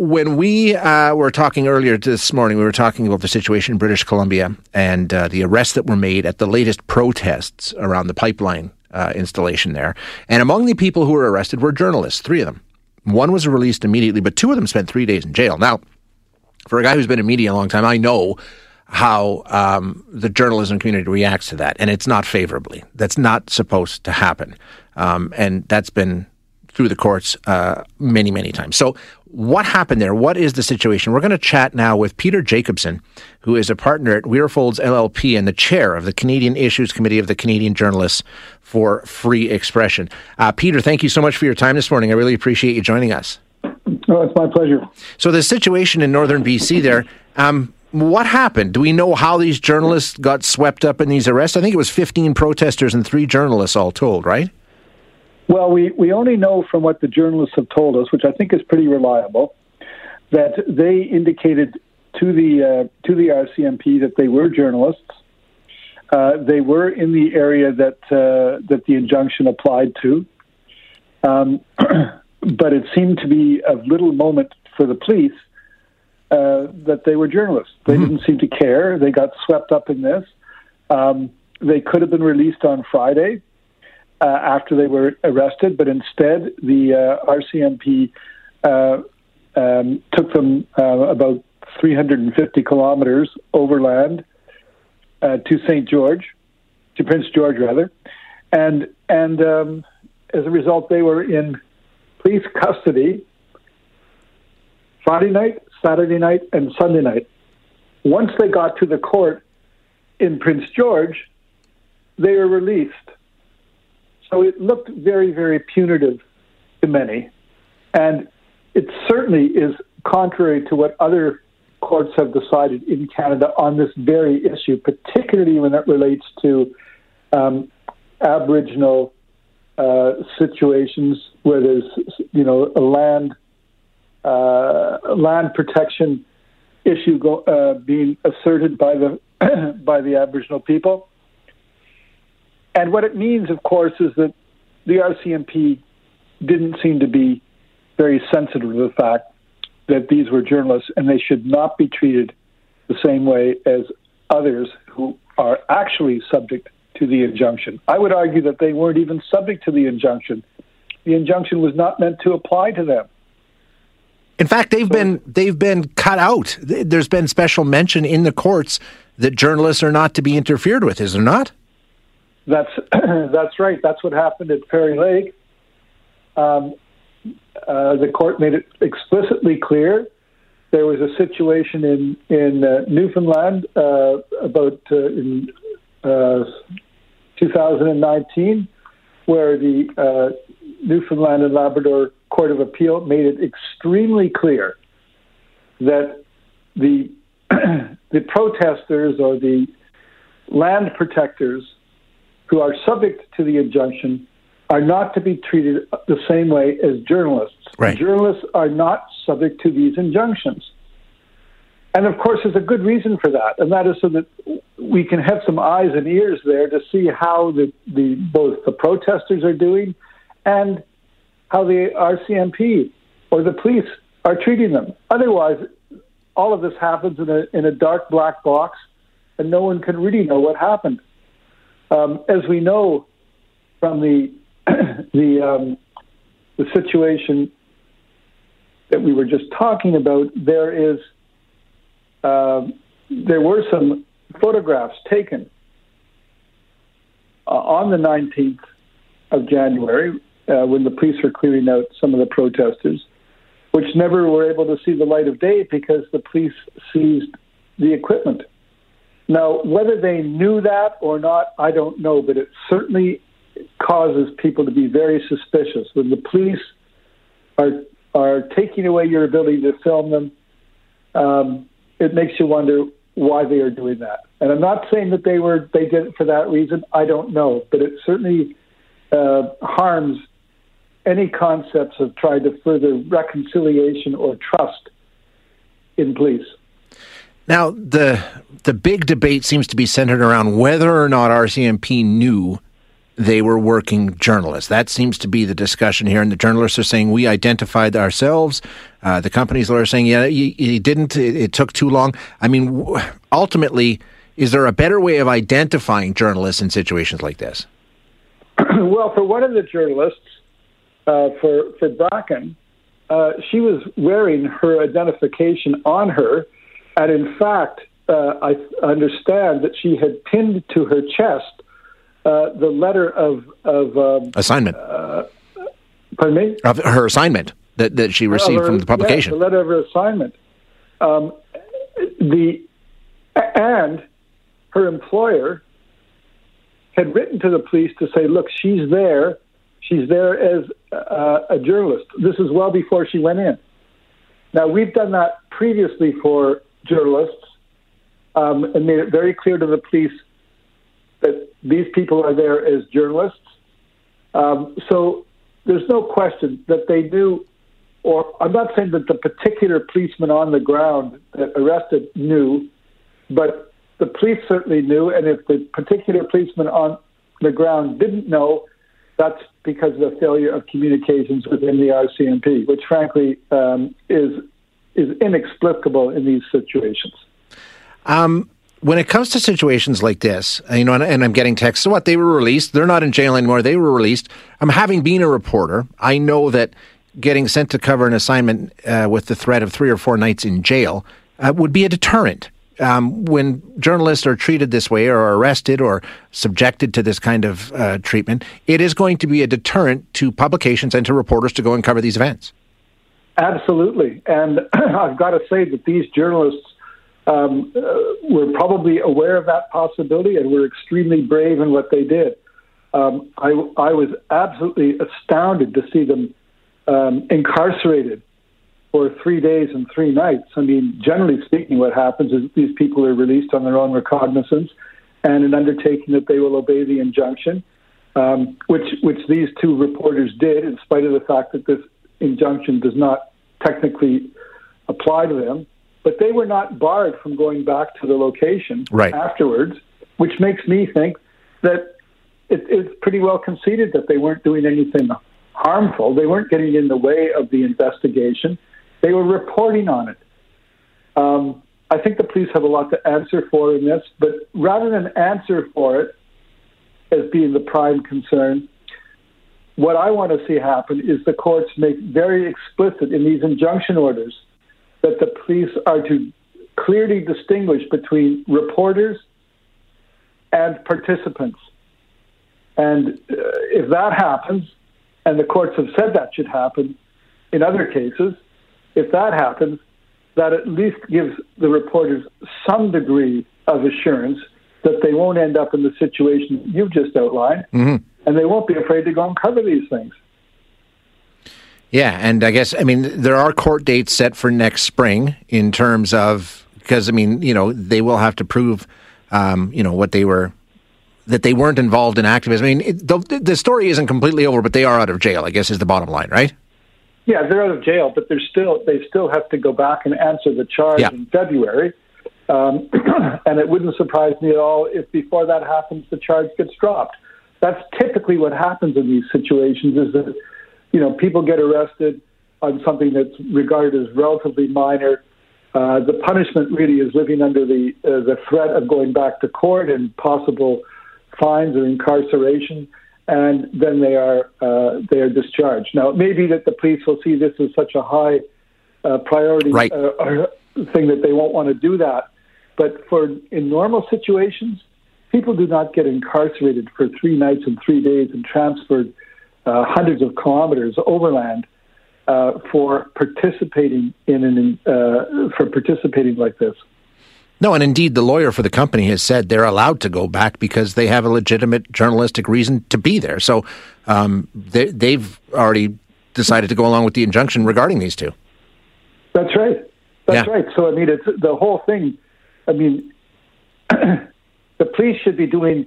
when we uh, were talking earlier this morning, we were talking about the situation in British Columbia and uh, the arrests that were made at the latest protests around the pipeline uh, installation there. And among the people who were arrested were journalists, three of them. One was released immediately, but two of them spent three days in jail. Now, for a guy who's been in media a long time, I know how um, the journalism community reacts to that, and it's not favorably. That's not supposed to happen, um, and that's been through the courts uh, many, many times. So, what happened there? What is the situation? We're going to chat now with Peter Jacobson, who is a partner at WeirFoulds LLP and the chair of the Canadian Issues Committee of the Canadian Journalists for Free Expression. Uh, Peter, thank you so much for your time this morning. I really appreciate you joining us. Oh, it's my pleasure. So, the situation in northern BC there. Um, what happened? Do we know how these journalists got swept up in these arrests? I think it was 15 protesters and three journalists all told, right? Well, we, we only know from what the journalists have told us, which I think is pretty reliable, that they indicated to the uh, to the RCMP that they were journalists. Uh, they were in the area that uh, that the injunction applied to, um, but it seemed to be of little moment for the police uh, that they were journalists. They mm-hmm. didn't seem to care. They got swept up in this. Um, they could have been released on Friday uh, after they were arrested, but instead the uh, RCMP uh, um, took them uh, about 350 kilometers overland uh, to St. George, to Prince George rather, and and um, as a result they were in police custody Friday night, Saturday night, and Sunday night. Once they got to the court in Prince George, they were released. So it looked very, very punitive to many. And it certainly is contrary to what other courts have decided in Canada on this very issue, particularly when it relates to um, Aboriginal uh, situations where there's, you know, a land uh, land protection issue go, uh, being asserted by the by the Aboriginal people. And what it means, of course, is that the RCMP didn't seem to be very sensitive to the fact that these were journalists and they should not be treated the same way as others who are actually subject to the injunction. I would argue that they weren't even subject to the injunction. The injunction was not meant to apply to them. In fact, they've been they've been cut out. There's been special mention in the courts that journalists are not to be interfered with. Is there not? That's that's right. That's what happened at Fairy Lake. Um, uh, the court made it explicitly clear. There was a situation in in uh, Newfoundland uh, about uh, in uh, 2019 where the uh, Newfoundland and Labrador Court of Appeal made it extremely clear that the the protesters or the land protectors who are subject to the injunction are not to be treated the same way as journalists. Right. Journalists are not subject to these injunctions. And of course, there's a good reason for that, and that is so that we can have some eyes and ears there to see how the, the both the protesters are doing and how the RCMP or the police are treating them. Otherwise, all of this happens in a in a dark black box, and no one can really know what happened. Um, as we know from the the um, the situation that we were just talking about, there is uh, there were some photographs taken uh, on the 19th of January uh, when the police were clearing out some of the protesters, which never were able to see the light of day because the police seized the equipment. Now, whether they knew that or not, I don't know, but it certainly causes people to be very suspicious when the police are are taking away your ability to film them. Um, it makes you wonder why they are doing that. And I'm not saying that they were they did it for that reason. I don't know, but it certainly uh, harms any concepts of trying to further reconciliation or trust in police. Now, the the big debate seems to be centered around whether or not RCMP knew they were working journalists. That seems to be the discussion here. And the journalists are saying, we identified ourselves. Uh, the companies are saying, yeah, you didn't. It, it, took too long. I mean, ultimately, is there a better way of identifying journalists in situations like this? well, for one of the journalists, uh, for, for Bracken, uh, she was wearing her identification on her. And in fact, uh, I understand that she had pinned to her chest uh, the letter of of um, assignment. Uh, pardon me. Of her assignment that, that she received her, from the publication. the letter of her assignment. Um, the and her employer had written to the police to say, "Look, she's there. She's there as uh, a journalist. This is well before she went in." Now we've done that previously for journalists um, and made it very clear to the police that these people are there as journalists. Um, so there's no question that they knew, or I'm not saying that the particular policeman on the ground that arrested knew, but the police certainly knew. And if the particular policeman on the ground didn't know, that's because of the failure of communications within the RCMP, which frankly um, is is inexplicable in these situations. Um, when it comes to situations like this, you know, and, and, I'm getting texts, so what? They were released. They're not in jail anymore. They were released. I'm having been a reporter. I know that getting sent to cover an assignment uh, with the threat of three or four nights in jail uh, would be a deterrent. Um, when journalists are treated this way or arrested or subjected to this kind of uh, treatment, it is going to be a deterrent to publications and to reporters to go and cover these events. Absolutely. And I've got to say that these journalists um, uh, were probably aware of that possibility and were extremely brave in what they did. Um, I, I, was absolutely astounded to see them um, incarcerated for three days and three nights. I mean, generally speaking, what happens is these people are released on their own recognizance and an undertaking that they will obey the injunction, um, which which these two reporters did, in spite of the fact that this injunction does not technically apply to them but they were not barred from going back to the location right. afterwards, which makes me think that it, it's pretty well conceded that they weren't doing anything harmful. They weren't getting in the way of the investigation. They were reporting on it. Um, I think the police have a lot to answer for in this, but rather than answer for it as being the prime concern, what I want to see happen is the courts make very explicit in these injunction orders that the police are to clearly distinguish between reporters and participants. And uh, if that happens, and the courts have said that should happen in other cases, if that happens, that at least gives the reporters some degree of assurance that they won't end up in the situation you've just outlined, mm-hmm. And they won't be afraid to go and cover these things. Yeah, and I guess I mean there are court dates set for next spring in terms of because I mean you know they will have to prove um, you know what they were that they weren't involved in activism. I mean it, the the story isn't completely over, but they are out of jail. I guess is the bottom line, right? Yeah, they're out of jail, but they're still they still have to go back and answer the charge yeah. in February. Um, and it wouldn't surprise me at all if before that happens the charge gets dropped. That's typically what happens in these situations. Is that you know, people get arrested on something that's regarded as relatively minor. Uh, the punishment really is living under the uh, the threat of going back to court and possible fines or incarceration, and then they are uh, they are discharged. Now, it may be that the police will see this as such a high uh, priority right. Uh, thing that they won't want to do that. But for in normal situations, people do not get incarcerated for three nights and three days and transferred uh, hundreds of kilometers overland uh, for participating in an uh, for participating like this. No, and indeed, the lawyer for the company has said they're allowed to go back because they have a legitimate journalistic reason to be there. So um, they, have already decided to go along with the injunction regarding these two. That's right. That's yeah. right. So I mean, it's the whole thing. I mean, the police should be doing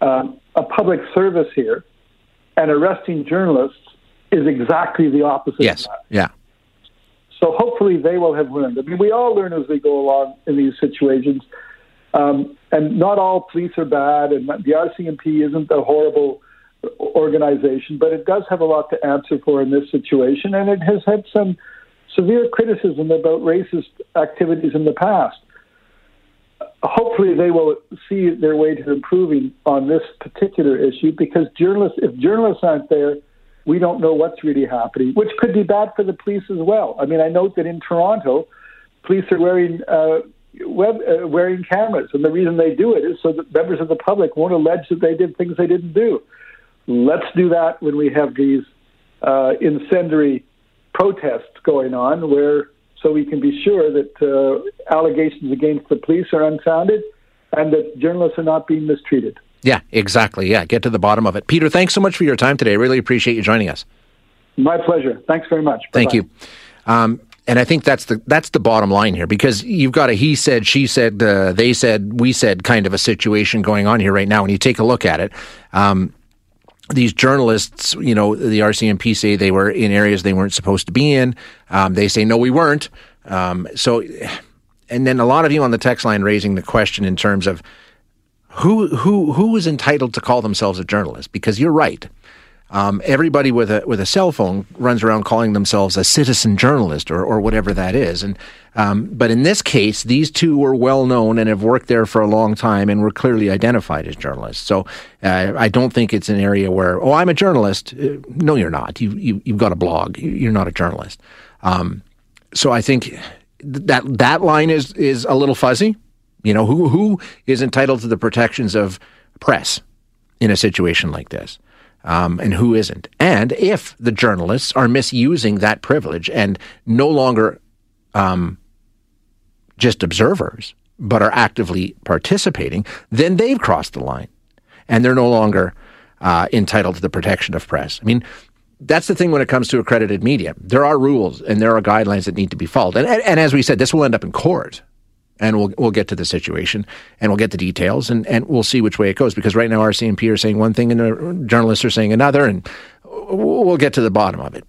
uh, a public service here and arresting journalists is exactly the opposite. Yes. Yeah. So hopefully they will have learned. I mean, we all learn as we go along in these situations. Um, and not all police are bad, and the RCMP isn't a horrible organization, but it does have a lot to answer for in this situation, and it has had some severe criticism about racist activities in the past. Hopefully, they will see their way to improving on this particular issue because journalists, if journalists aren't there, we don't know what's really happening, which could be bad for the police as well. I mean, I note that in Toronto, police are wearing uh, web, uh, wearing cameras, and the reason they do it is so that members of the public won't allege that they did things they didn't do. Let's do that when we have these uh, incendiary protests going on, where so we can be sure that uh, allegations against the police are unfounded and that journalists are not being mistreated. Yeah, exactly. Yeah, get to the bottom of it. Peter, thanks so much for your time today. I really appreciate you joining us. My pleasure. Thanks very much. Bye-bye. Thank you. Um, and I think that's the that's the bottom line here because you've got a he said, she said, uh, they said, we said kind of a situation going on here right now. When you take a look at it, um, these journalists, you know, the RCMP say they were in areas they weren't supposed to be in. Um, they say no, we weren't. Um, so, and then a lot of you on the text line raising the question in terms of who who who is entitled to call themselves a journalist? Because you're right. Um, everybody with a with a cell phone runs around calling themselves a citizen journalist or or whatever that is. And um, but in this case, these two were well known and have worked there for a long time and were clearly identified as journalists. So uh, I don't think it's an area where oh I'm a journalist. Uh, no, you're not. You, you you've got a blog. You're not a journalist. Um, so I think that that line is is a little fuzzy. You know who who is entitled to the protections of press in a situation like this um, and who isn't. And if the journalists are misusing that privilege and no longer um, just observers, but are actively participating, then they've crossed the line and they're no longer uh, entitled to the protection of press. I mean, that's the thing when it comes to accredited media. There are rules and there are guidelines that need to be followed. And, and, and as we said, this will end up in court and we'll we'll get to the situation and we'll get the details and, and we'll see which way it goes because right now RCMP are saying one thing and the journalists are saying another and we'll get to the bottom of it.